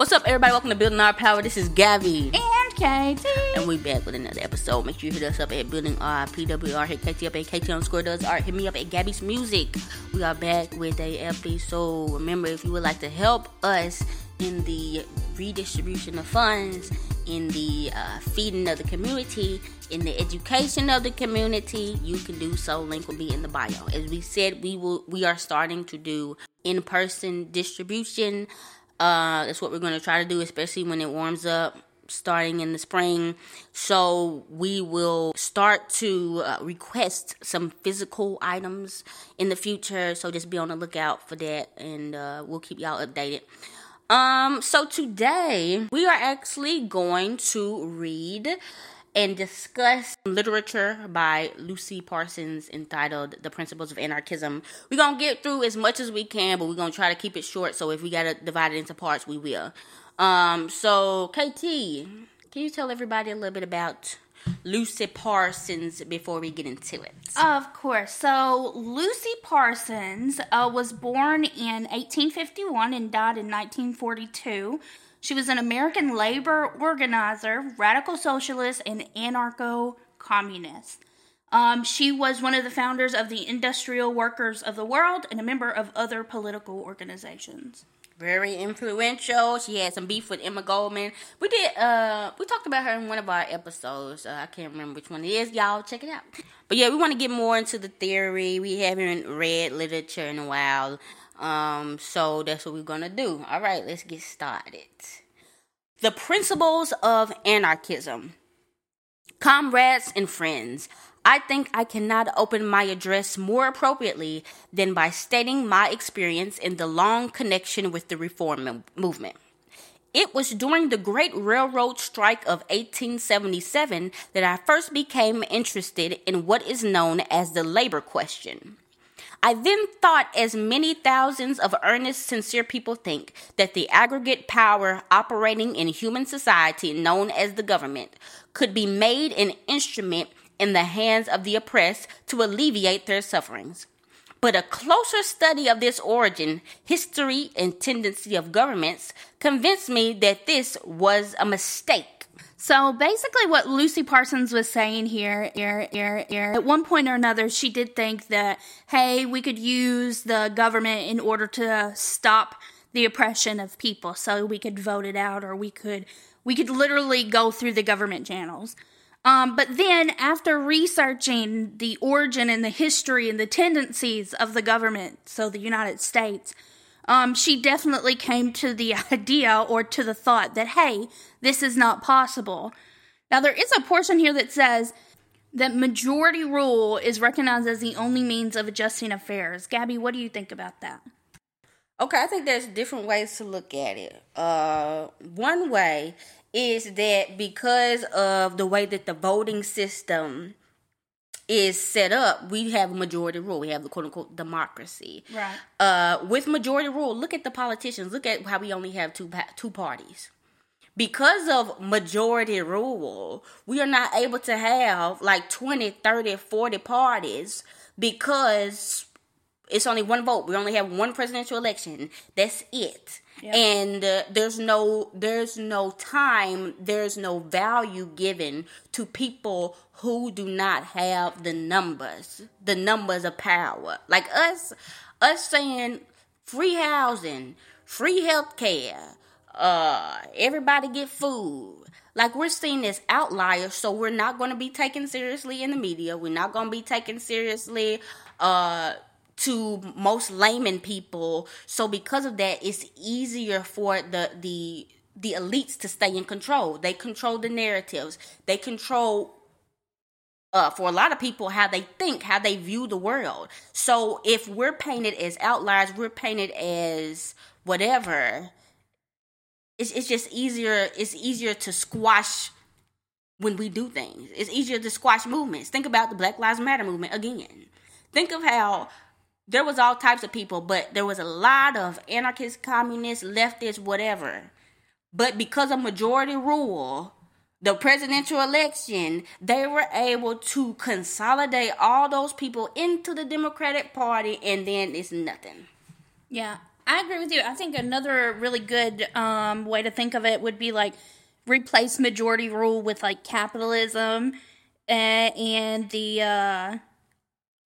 What's up, everybody? Welcome to Building Our Power. This is Gabby. And Katie. And we back with another episode. Make sure you hit us up at Building Our PWR. Hit KT up at KT underscore does art. Hit me up at Gabby's Music. We are back with a episode. Remember, if you would like to help us in the redistribution of funds, in the uh, feeding of the community, in the education of the community, you can do so. Link will be in the bio. As we said, we will we are starting to do in-person distribution uh, that's what we're going to try to do, especially when it warms up starting in the spring. So we will start to uh, request some physical items in the future. So just be on the lookout for that, and uh, we'll keep y'all updated. Um, so today we are actually going to read and discuss literature by Lucy Parsons entitled The Principles of Anarchism. We're going to get through as much as we can, but we're going to try to keep it short. So if we got to divide it into parts, we will. Um, so, KT, can you tell everybody a little bit about Lucy Parsons before we get into it? Of course. So, Lucy Parsons uh, was born in 1851 and died in 1942. She was an American labor organizer, radical socialist, and anarcho communist. Um, she was one of the founders of the Industrial Workers of the World and a member of other political organizations. Very influential. She had some beef with Emma Goldman. We did. Uh, we talked about her in one of our episodes. Uh, I can't remember which one it is. Y'all check it out. But yeah, we want to get more into the theory. We haven't read literature in a while. Um, so that's what we're gonna do. All right, let's get started. The principles of anarchism. Comrades and friends, I think I cannot open my address more appropriately than by stating my experience in the long connection with the reform movement. It was during the Great Railroad Strike of 1877 that I first became interested in what is known as the labor question. I then thought, as many thousands of earnest, sincere people think, that the aggregate power operating in human society, known as the government, could be made an instrument in the hands of the oppressed to alleviate their sufferings. But a closer study of this origin, history, and tendency of governments convinced me that this was a mistake so basically, what Lucy Parsons was saying here, here, here, here, at one point or another, she did think that, hey, we could use the government in order to stop the oppression of people. So we could vote it out, or we could, we could literally go through the government channels. Um, but then, after researching the origin and the history and the tendencies of the government, so the United States, um, she definitely came to the idea or to the thought that, hey, this is not possible. Now, there is a portion here that says that majority rule is recognized as the only means of adjusting affairs. Gabby, what do you think about that? Okay, I think there's different ways to look at it. Uh, one way is that because of the way that the voting system is set up, we have a majority rule. We have the quote unquote democracy. Right. Uh, with majority rule, look at the politicians. Look at how we only have two two parties. Because of majority rule, we are not able to have like 20, 30, 40 parties because it's only one vote. We only have one presidential election. That's it. And uh, there's no there's no time, there's no value given to people who do not have the numbers, the numbers of power. Like us us saying free housing, free health care, uh everybody get food. Like we're seen as outliers, so we're not going to be taken seriously in the media. We're not going to be taken seriously uh to most layman people. So because of that, it's easier for the the the elites to stay in control. They control the narratives. They control uh, for a lot of people how they think, how they view the world. So if we're painted as outliers, we're painted as whatever. It's it's just easier. It's easier to squash when we do things. It's easier to squash movements. Think about the Black Lives Matter movement again. Think of how there was all types of people, but there was a lot of anarchists, communists, leftists, whatever. But because of majority rule, the presidential election, they were able to consolidate all those people into the Democratic Party, and then it's nothing. Yeah, I agree with you. I think another really good um, way to think of it would be like replace majority rule with like capitalism uh, and the uh,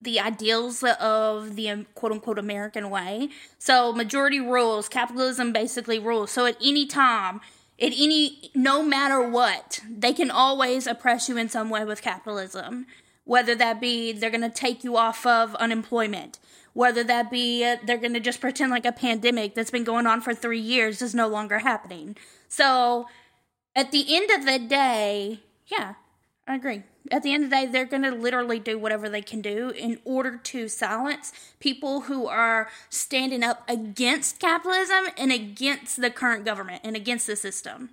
the ideals of the um, quote unquote American way. So majority rules, capitalism basically rules. So at any time, at any no matter what, they can always oppress you in some way with capitalism. Whether that be they're going to take you off of unemployment, whether that be uh, they're going to just pretend like a pandemic that's been going on for 3 years is no longer happening. So at the end of the day, yeah, I agree. At the end of the day, they're going to literally do whatever they can do in order to silence people who are standing up against capitalism and against the current government and against the system.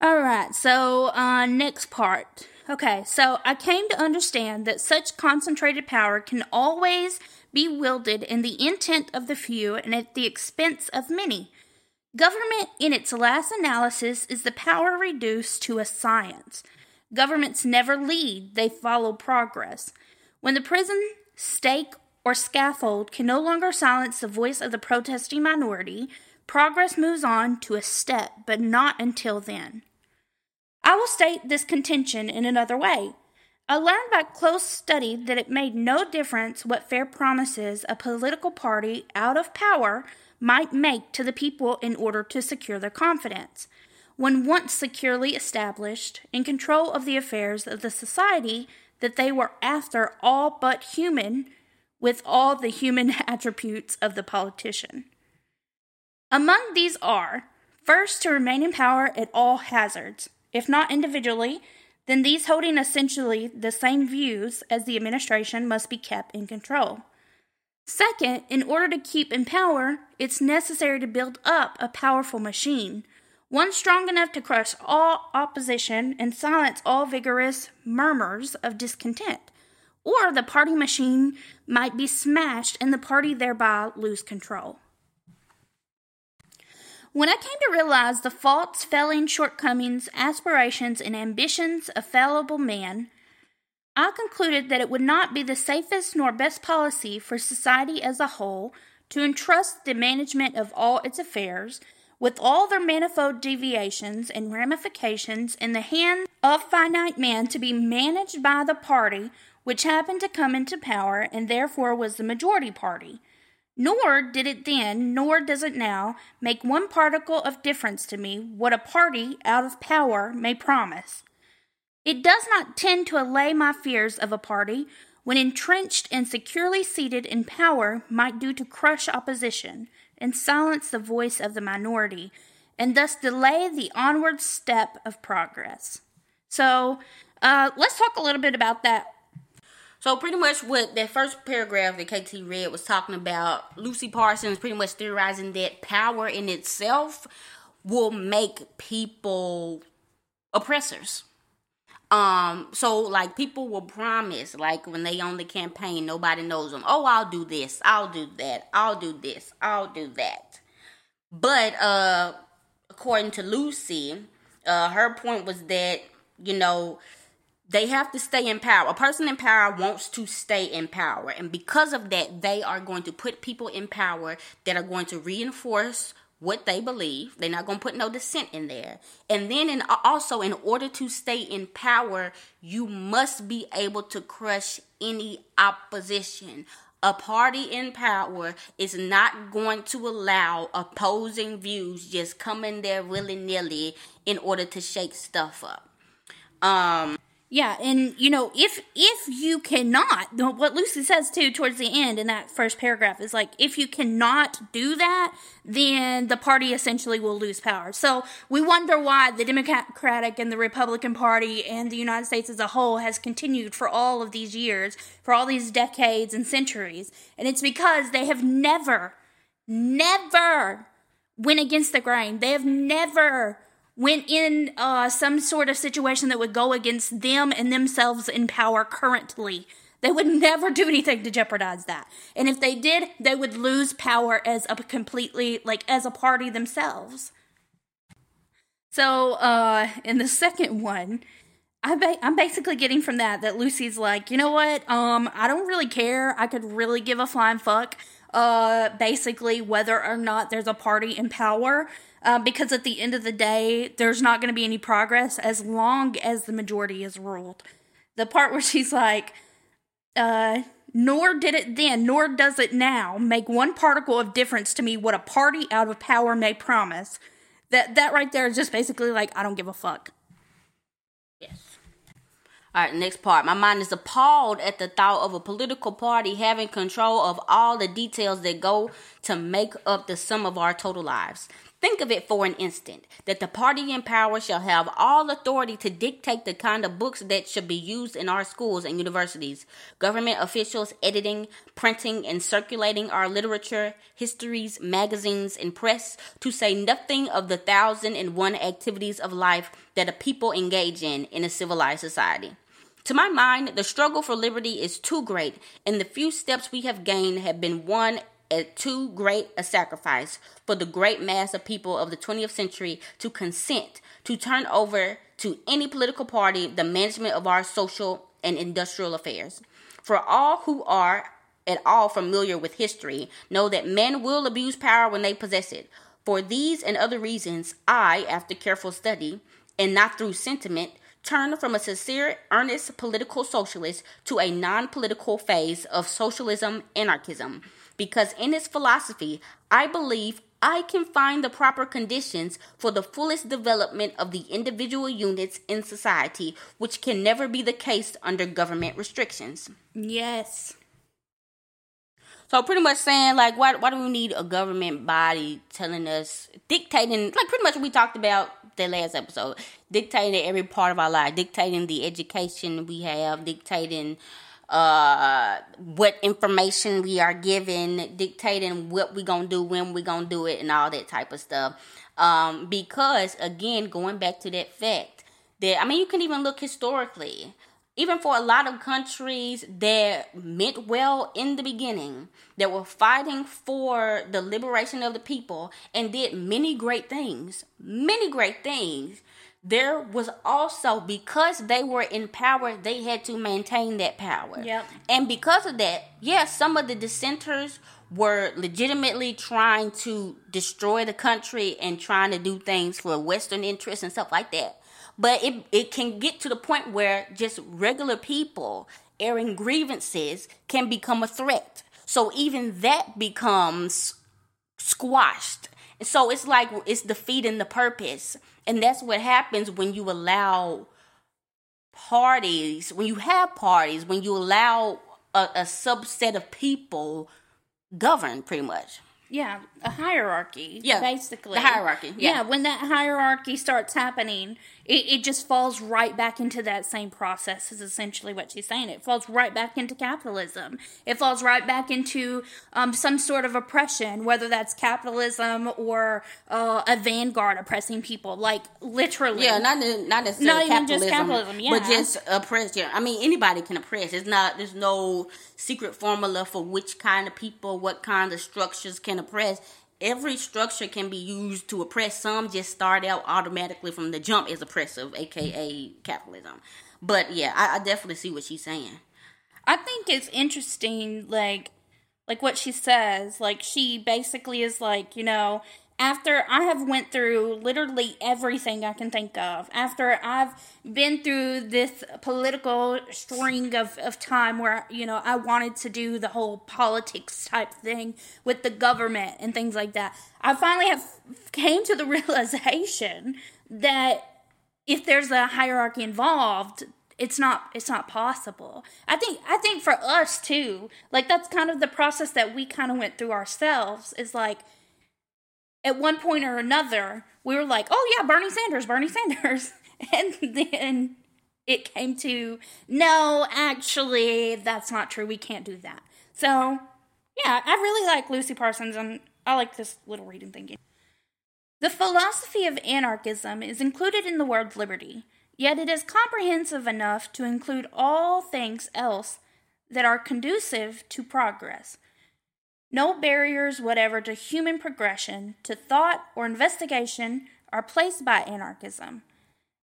All right, so uh, next part. Okay, so I came to understand that such concentrated power can always be wielded in the intent of the few and at the expense of many. Government, in its last analysis, is the power reduced to a science. Governments never lead, they follow progress. When the prison, stake, or scaffold can no longer silence the voice of the protesting minority, progress moves on to a step, but not until then. I will state this contention in another way. I learned by close study that it made no difference what fair promises a political party out of power might make to the people in order to secure their confidence. When once securely established in control of the affairs of the society, that they were after all but human, with all the human attributes of the politician. Among these are first, to remain in power at all hazards, if not individually, then these holding essentially the same views as the administration must be kept in control. Second, in order to keep in power, it's necessary to build up a powerful machine, one strong enough to crush all opposition and silence all vigorous murmurs of discontent. Or the party machine might be smashed and the party thereby lose control. When I came to realize the faults, failings, shortcomings, aspirations, and ambitions of fallible man, I concluded that it would not be the safest nor best policy for society as a whole to entrust the management of all its affairs, with all their manifold deviations and ramifications, in the hands of finite man to be managed by the party which happened to come into power and therefore was the majority party. Nor did it then, nor does it now, make one particle of difference to me what a party out of power may promise. It does not tend to allay my fears of a party, when entrenched and securely seated in power, might do to crush opposition and silence the voice of the minority, and thus delay the onward step of progress. So, uh, let's talk a little bit about that. So pretty much what that first paragraph that KT read was talking about Lucy Parsons pretty much theorizing that power in itself will make people oppressors um, so like people will promise, like when they on the campaign, nobody knows them. Oh, I'll do this, I'll do that, I'll do this, I'll do that. But uh, according to Lucy, uh, her point was that you know they have to stay in power. A person in power wants to stay in power, and because of that, they are going to put people in power that are going to reinforce what they believe. They're not going to put no dissent in there. And then in also in order to stay in power, you must be able to crush any opposition. A party in power is not going to allow opposing views just come in there willy-nilly in order to shake stuff up. Um yeah, and you know, if if you cannot, what Lucy says too towards the end in that first paragraph is like, if you cannot do that, then the party essentially will lose power. So we wonder why the Democratic and the Republican Party and the United States as a whole has continued for all of these years, for all these decades and centuries, and it's because they have never, never went against the grain. They have never when in uh, some sort of situation that would go against them and themselves in power currently. They would never do anything to jeopardize that. And if they did, they would lose power as a completely, like, as a party themselves. So, uh, in the second one, I ba- I'm basically getting from that that Lucy's like, you know what? Um, I don't really care. I could really give a flying fuck uh, basically whether or not there's a party in power. Uh, because at the end of the day, there's not going to be any progress as long as the majority is ruled. The part where she's like, uh, nor did it then, nor does it now, make one particle of difference to me what a party out of power may promise. That that right there is just basically like I don't give a fuck. Yes. All right, next part. My mind is appalled at the thought of a political party having control of all the details that go to make up the sum of our total lives. Think of it for an instant that the party in power shall have all authority to dictate the kind of books that should be used in our schools and universities. Government officials editing, printing, and circulating our literature, histories, magazines, and press, to say nothing of the thousand and one activities of life that a people engage in in a civilized society. To my mind, the struggle for liberty is too great, and the few steps we have gained have been won at too great a sacrifice for the great mass of people of the 20th century to consent to turn over to any political party the management of our social and industrial affairs. For all who are at all familiar with history know that men will abuse power when they possess it. For these and other reasons, I, after careful study, and not through sentiment, turned from a sincere, earnest political socialist to a non political phase of socialism anarchism because in its philosophy, I believe I can find the proper conditions for the fullest development of the individual units in society, which can never be the case under government restrictions. Yes. So pretty much saying like why why do we need a government body telling us dictating like pretty much we talked about the last episode dictating every part of our life dictating the education we have dictating uh, what information we are given, dictating what we're gonna do, when we're gonna do it, and all that type of stuff. Um, because again, going back to that fact that I mean, you can even look historically. Even for a lot of countries that meant well in the beginning, that were fighting for the liberation of the people and did many great things, many great things, there was also because they were in power, they had to maintain that power. Yep. And because of that, yes, some of the dissenters were legitimately trying to destroy the country and trying to do things for Western interests and stuff like that. But it it can get to the point where just regular people airing grievances can become a threat. So even that becomes squashed. So it's like it's defeating the purpose and that's what happens when you allow parties, when you have parties, when you allow a, a subset of people govern pretty much. Yeah, a hierarchy. Yeah, basically the hierarchy. Yeah. yeah, when that hierarchy starts happening, it, it just falls right back into that same process. Is essentially what she's saying. It falls right back into capitalism. It falls right back into um, some sort of oppression, whether that's capitalism or uh, a vanguard oppressing people. Like literally. Yeah, not not necessarily Not even just capitalism, yeah. but just oppress. Yeah, I mean anybody can oppress. It's not. There's no secret formula for which kind of people, what kind of structures can oppress every structure can be used to oppress. Some just start out automatically from the jump as oppressive, aka capitalism. But yeah, I, I definitely see what she's saying. I think it's interesting, like, like what she says. Like she basically is like, you know, after I have went through literally everything I can think of, after I've been through this political string of, of time where, you know, I wanted to do the whole politics type thing with the government and things like that, I finally have came to the realization that if there's a hierarchy involved, it's not it's not possible. I think I think for us too, like that's kind of the process that we kind of went through ourselves is like at one point or another, we were like, oh yeah, Bernie Sanders, Bernie Sanders. And then it came to, no, actually, that's not true. We can't do that. So, yeah, I really like Lucy Parsons and I like this little reading thinking. The philosophy of anarchism is included in the word liberty, yet it is comprehensive enough to include all things else that are conducive to progress. No barriers whatever to human progression, to thought, or investigation are placed by anarchism.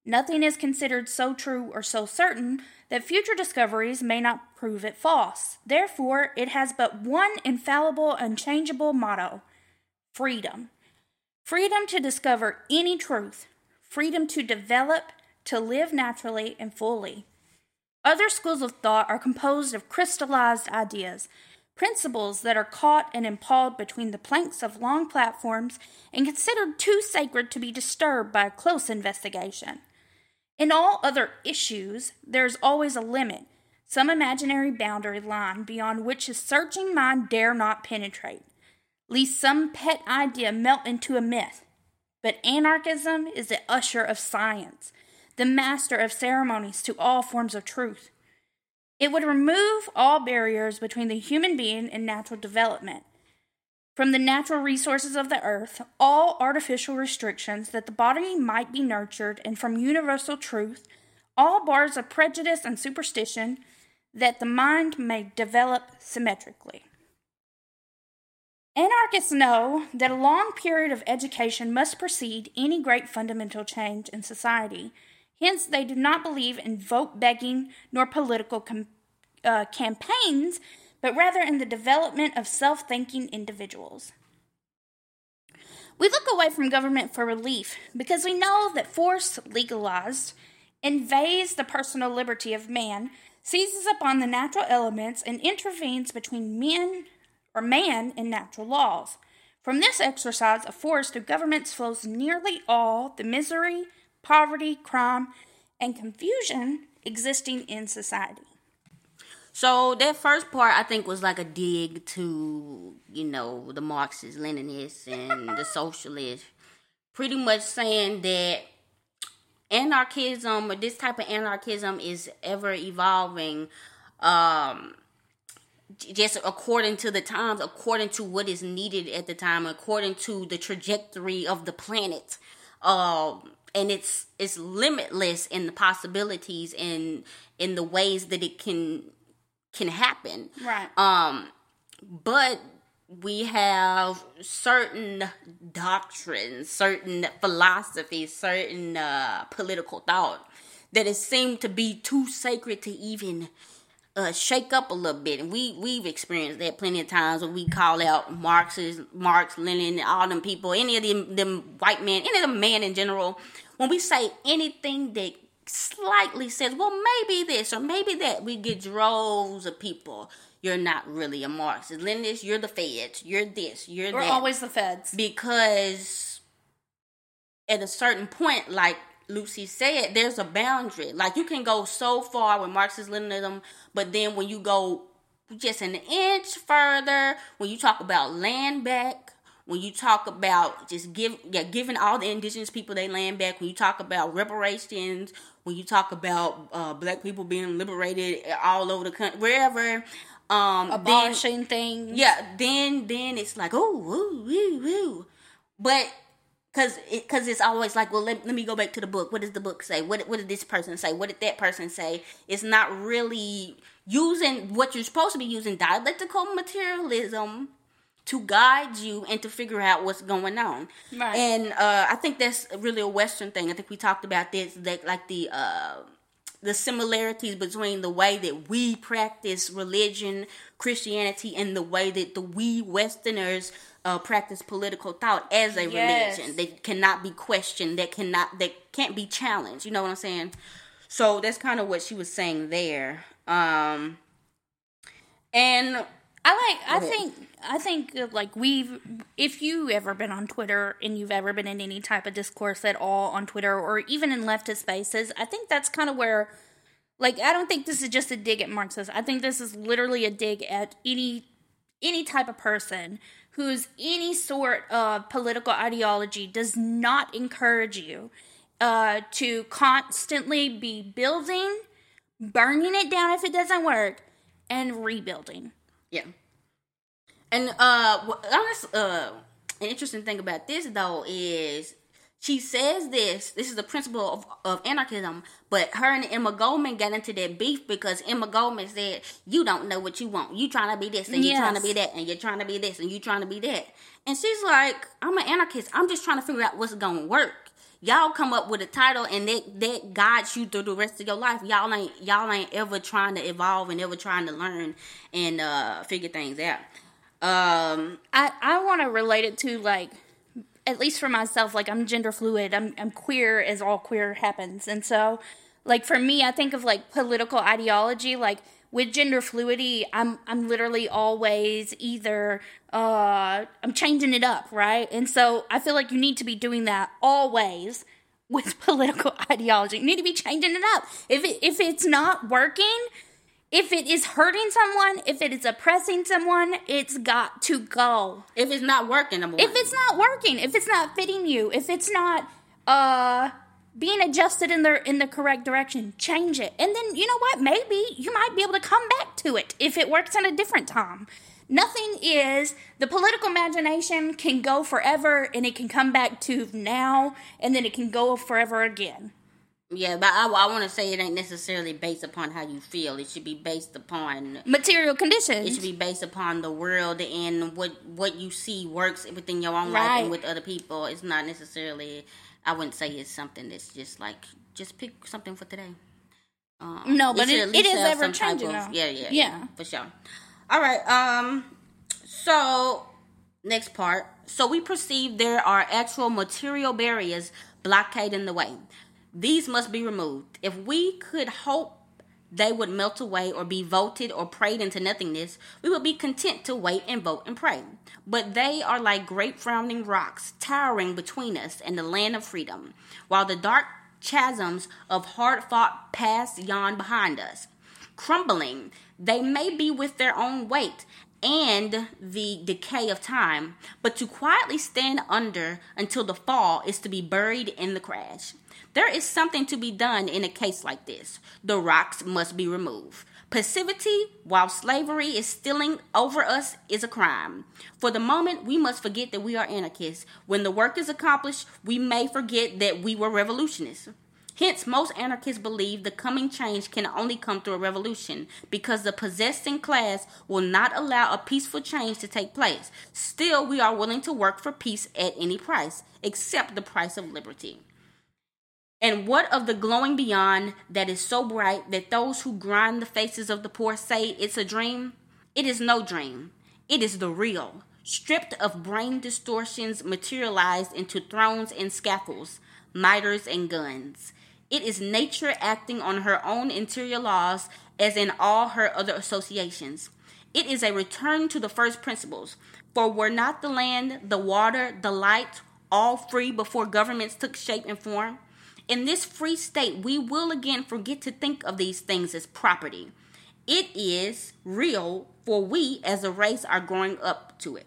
Nothing is considered so true or so certain that future discoveries may not prove it false. Therefore, it has but one infallible, unchangeable motto freedom. Freedom to discover any truth, freedom to develop, to live naturally and fully. Other schools of thought are composed of crystallized ideas, principles that are caught and impaled between the planks of long platforms and considered too sacred to be disturbed by a close investigation. In all other issues, there is always a limit, some imaginary boundary line beyond which a searching mind dare not penetrate, lest some pet idea melt into a myth. But anarchism is the usher of science the master of ceremonies to all forms of truth. It would remove all barriers between the human being and natural development. From the natural resources of the earth, all artificial restrictions that the body might be nurtured, and from universal truth, all bars of prejudice and superstition that the mind may develop symmetrically. Anarchists know that a long period of education must precede any great fundamental change in society Hence, they do not believe in vote begging nor political com- uh, campaigns, but rather in the development of self thinking individuals. We look away from government for relief because we know that force legalized invades the personal liberty of man, seizes upon the natural elements, and intervenes between men or man and natural laws. From this exercise of force through governments flows nearly all the misery, poverty, crime, and confusion existing in society. So that first part, I think, was like a dig to you know the Marxists, Leninists, and the socialists, pretty much saying that anarchism or this type of anarchism is ever evolving. Um, just according to the times, according to what is needed at the time, according to the trajectory of the planet. Um, and it's it's limitless in the possibilities and in the ways that it can can happen. Right. Um but we have certain doctrines, certain philosophies, certain uh, political thought that it seemed to be too sacred to even uh, shake up a little bit, and we we've experienced that plenty of times when we call out Marxist, Marx, Lenin, all them people, any of them them white men, any of them men in general. When we say anything that slightly says, well, maybe this or maybe that, we get droves of people. You're not really a Marxist, Leninist. You're the feds. You're this. You're We're that. always the feds because at a certain point, like Lucy said, there's a boundary. Like you can go so far with Marxist Leninism, but then when you go just an inch further, when you talk about land back, when you talk about just give yeah, giving all the indigenous people their land back, when you talk about reparations, when you talk about uh, black people being liberated all over the country, wherever, um, abolishing then, things. Yeah, then then it's like oh woo woo woo, but Cause, it, cause it's always like, well, let, let me go back to the book. What does the book say? What, what did this person say? What did that person say? It's not really using what you're supposed to be using dialectical materialism to guide you and to figure out what's going on. Right. And uh, I think that's really a Western thing. I think we talked about this, that like the uh, the similarities between the way that we practice religion, Christianity, and the way that the we Westerners uh, practice political thought as a yes. religion that cannot be questioned, that cannot that can't be challenged. You know what I'm saying? So that's kind of what she was saying there. Um, and I like. I think. I think like we've. If you ever been on Twitter and you've ever been in any type of discourse at all on Twitter or even in leftist spaces, I think that's kind of where. Like I don't think this is just a dig at Marxists. I think this is literally a dig at any any type of person whose any sort of political ideology does not encourage you uh, to constantly be building, burning it down if it doesn't work, and rebuilding. Yeah. And uh, honest, uh, an interesting thing about this though is she says this. This is the principle of, of anarchism. But her and Emma Goldman got into that beef because Emma Goldman said, "You don't know what you want. You trying to be this and yes. you trying to be that and you're trying to be this and you trying to be that." And she's like, "I'm an anarchist. I'm just trying to figure out what's gonna work." Y'all come up with a title and that that guides you through the rest of your life. Y'all ain't y'all ain't ever trying to evolve and ever trying to learn and uh figure things out. Um I I want to relate it to like at least for myself like I'm gender fluid. I'm I'm queer as all queer happens. And so like for me I think of like political ideology like with gender fluidity, I'm I'm literally always either uh I'm changing it up, right? And so I feel like you need to be doing that always with political ideology. You need to be changing it up. If it, if it's not working, if it is hurting someone, if it is oppressing someone, it's got to go. If it's not working, number one. If it's not working, if it's not fitting you, if it's not uh being adjusted in the in the correct direction change it and then you know what maybe you might be able to come back to it if it works at a different time nothing is the political imagination can go forever and it can come back to now and then it can go forever again yeah, but I, I want to say it ain't necessarily based upon how you feel. It should be based upon material conditions. It should be based upon the world and what what you see works within your own right. life and with other people. It's not necessarily I wouldn't say it's something that's just like just pick something for today. Um, no, but it, it is ever changing. Of, yeah, yeah, yeah, for sure. All right. Um. So next part. So we perceive there are actual material barriers blockading the way. These must be removed. If we could hope they would melt away or be voted or prayed into nothingness, we would be content to wait and vote and pray. But they are like great frowning rocks towering between us and the land of freedom, while the dark chasms of hard fought past yawn behind us. Crumbling, they may be with their own weight and the decay of time, but to quietly stand under until the fall is to be buried in the crash. There is something to be done in a case like this. The rocks must be removed. Passivity while slavery is stealing over us is a crime. For the moment, we must forget that we are anarchists. When the work is accomplished, we may forget that we were revolutionists. Hence, most anarchists believe the coming change can only come through a revolution because the possessing class will not allow a peaceful change to take place. Still, we are willing to work for peace at any price, except the price of liberty. And what of the glowing beyond that is so bright that those who grind the faces of the poor say it's a dream? It is no dream. It is the real, stripped of brain distortions, materialized into thrones and scaffolds, miters and guns. It is nature acting on her own interior laws as in all her other associations. It is a return to the first principles. For were not the land, the water, the light, all free before governments took shape and form? In this free state, we will again forget to think of these things as property. It is real, for we as a race are growing up to it.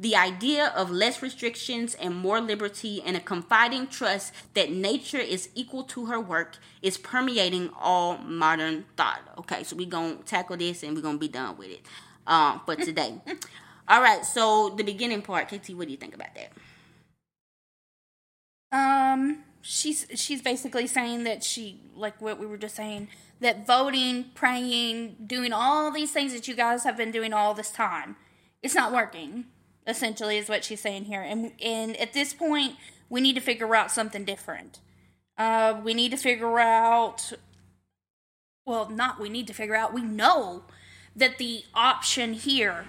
The idea of less restrictions and more liberty and a confiding trust that nature is equal to her work is permeating all modern thought. Okay, so we're going to tackle this and we're going to be done with it um, for today. all right, so the beginning part, KT, what do you think about that? Um, she's she's basically saying that she like what we were just saying that voting, praying, doing all these things that you guys have been doing all this time, it's not working. Essentially, is what she's saying here, and and at this point, we need to figure out something different. Uh, we need to figure out. Well, not we need to figure out. We know that the option here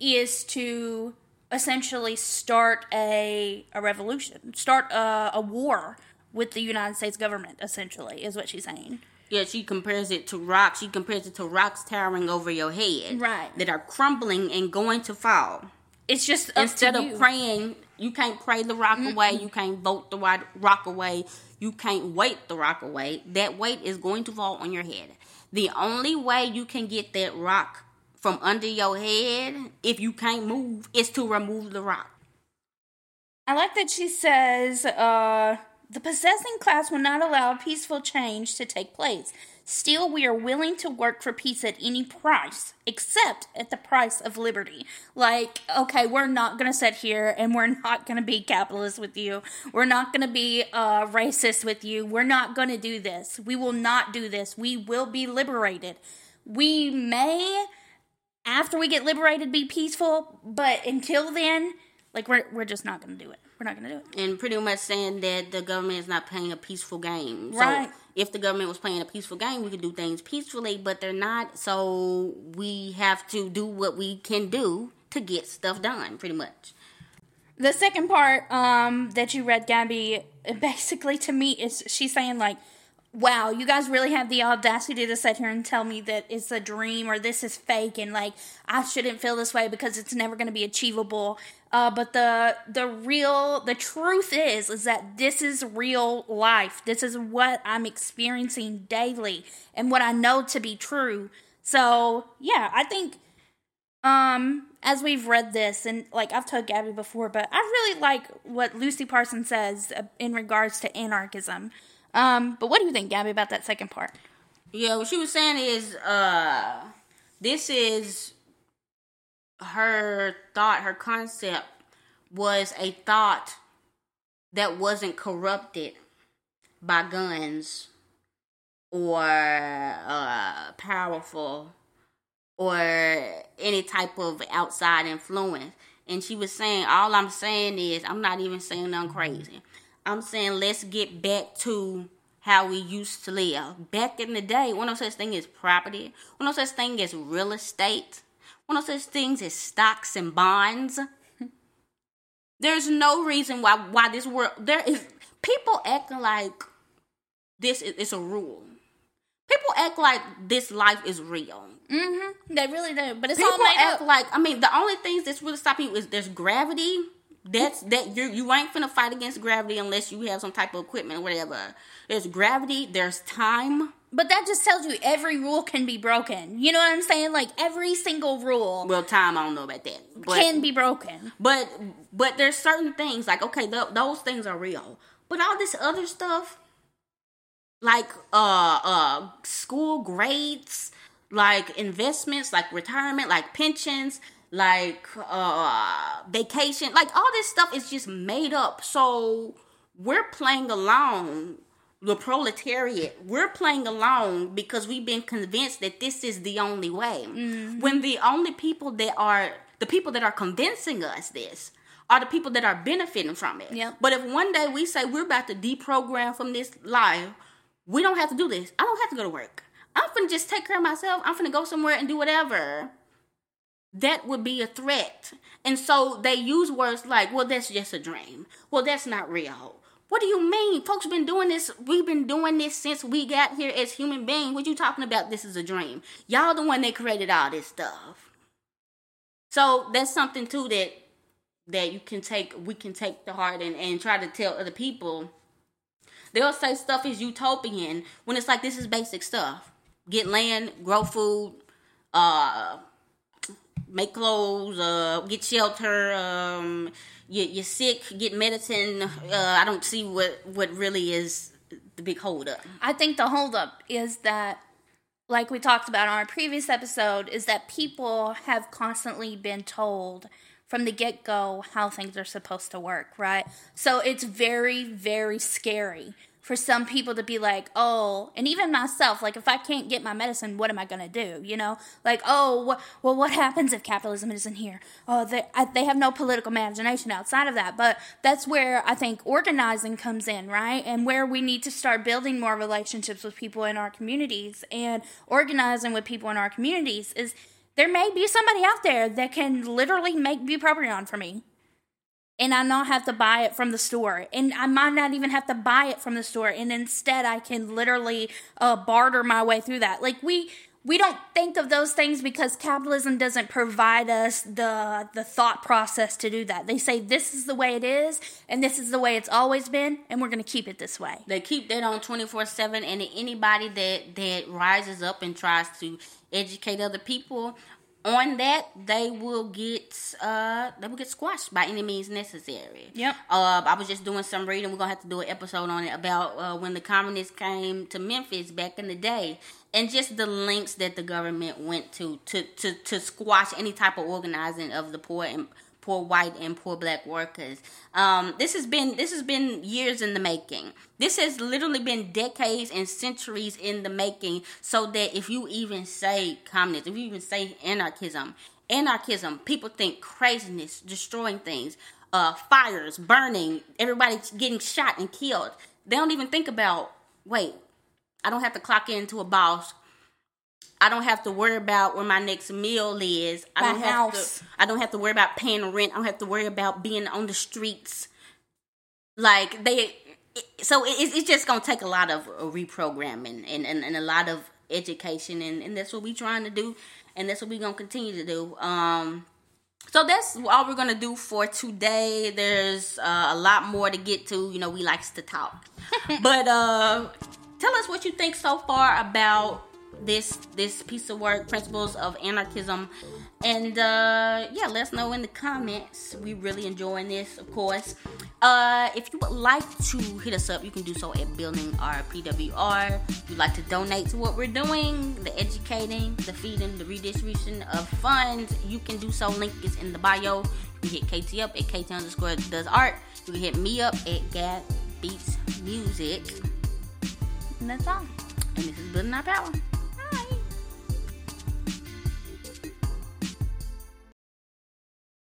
is to essentially start a a revolution, start a, a war with the United States government, essentially, is what she's saying. Yeah, she compares it to rocks. She compares it to rocks towering over your head. Right. That are crumbling and going to fall. It's just instead of you. praying, you can't pray the rock mm away. You can't vote the rock away. You can't wait the rock away. That weight is going to fall on your head. The only way you can get that rock from under your head, if you can't move, is to remove the rock. I like that she says, uh, the possessing class will not allow peaceful change to take place. Still, we are willing to work for peace at any price, except at the price of liberty. Like, okay, we're not going to sit here and we're not going to be capitalist with you. We're not going to be uh, racist with you. We're not going to do this. We will not do this. We will be liberated. We may, after we get liberated, be peaceful, but until then, Like we're we're just not going to do it. We're not going to do it. and pretty much saying that the government is not playing a peaceful game. Right. So if the government was playing a peaceful game, we could do things peacefully, but they're not. So we have to do what we can do to get stuff done, pretty much. The second part um, that you read, Gabby, basically to me is she's saying like, "Wow, you guys really have the audacity to sit here and tell me that it's a dream or this is fake, and like I shouldn't feel this way because it's never going to be achievable." Uh, but the the real the truth is is that this is real life. This is what I'm experiencing daily and what I know to be true. So yeah, I think um as we've read this and like i've told gabby before but i really like what lucy parsons says uh, in regards to anarchism um but what do you think gabby about that second part Yeah, what she was saying is, uh, this is her thought, her concept was a thought that wasn't corrupted by guns or uh, powerful or any type of outside influence. And she was saying, all I'm saying is, I'm not even saying nothing crazy. I'm saying let's get back to how we used to live. Back in the day, when no such thing as property, when no such thing as real estate, when no such things as stocks and bonds. There's no reason why why this world there is people acting like this is it's a rule. People act like this life is real. mm-hmm they really do but it's People all made act up like I mean the only things that's really stopping you is there's gravity. That's that you you ain't finna fight against gravity unless you have some type of equipment or whatever. There's gravity. There's time. but that just tells you every rule can be broken you know what i'm saying like every single rule Well, time I don't know about that, but can be broken but but there's certain things like okay th- those things are real, but all this other stuff like uh uh school grades, like investments, like retirement, like pensions, like uh vacation, like all this stuff is just made up. So we're playing along the proletariat. We're playing along because we've been convinced that this is the only way. When the only people that are the people that are convincing us this are the people that are benefiting from it. Yep. But if one day we say we're about to deprogram from this life, we don't have to do this. I don't have to go to work. I'm gonna just take care of myself. I'm gonna go somewhere and do whatever. That would be a threat. And so they use words like, well, that's just a dream. Well, that's not real. What do you mean? Folks been doing this. We've been doing this since we got here as human beings. What you talking about? This is a dream. Y'all the one that created all this stuff. So that's something too that that you can take we can take to heart and, and try to tell other people they'll say stuff is utopian when it's like this is basic stuff get land grow food uh make clothes uh get shelter um you, you're sick get medicine uh i don't see what what really is the big holdup. I think the holdup is that, like we talked about on our previous episode, is that people have constantly been told from the get go how things are supposed to work, right? So it's very, very scary for some people to be like, oh, and even myself, like if I can't get my medicine, what am I going to do? You know, like, oh, wh- well, what happens if capitalism isn't here? Oh, they, I, they have no political imagination outside of that. But that's where I think organizing comes in, right? And where we need to start building more relationships with people in our communities and organizing with people in our communities is there may be somebody out there that can literally make bupropion for me and I not have to buy it from the store, and I might not even have to buy it from the store, and instead I can literally uh, barter my way through that. Like we we don't think of those things because capitalism doesn't provide us the the thought process to do that. They say this is the way it is, and this is the way it's always been, and we're going to keep it this way. They keep that on 24 7, and anybody that, that rises up and tries to educate other people on that, they will get uh they will get squashed by any means necessary. Yep. Uh, I was just doing some reading. We're gonna have to do an episode on it about uh, when the communists came to Memphis back in the day, and just the links that the government went to to to to squash any type of organizing of the poor and poor white and poor black workers. Um, this has been this has been years in the making. This has literally been decades and centuries in the making. So that if you even say communism, if you even say anarchism, anarchism, people think craziness, destroying things. uh, fires, burning, everybody getting shot and killed. They don't even think about, wait, I don't have to clock into a boss. I don't have to worry about where my next meal is. I My don't house. have to I don't have to worry about paying rent. I don't have to worry about being on the streets. Like they so it, it's just gonna take a lot of uh, reprogramming and, and, and a lot of education and, and that's what we're trying to do and that's what we're gonna continue to do. Um so that's all we're gonna do for today. There's uh, a lot more to get to. You know, we likes to talk, but uh, tell us what you think so far about this this piece of work, Principles of Anarchism, and uh, yeah, let us know in the comments. We really enjoying this, of course. Uh, if you would like to hit us up, you can do so at Building Our PWR. If you'd like to donate to what we're doing, the educating, the feeding, the redistribution of funds, you can do so. Link is in the bio. You hit KT up at KT underscore does art. You can hit me up at Gab Beats Music. And that's all. And this is Building Our Power.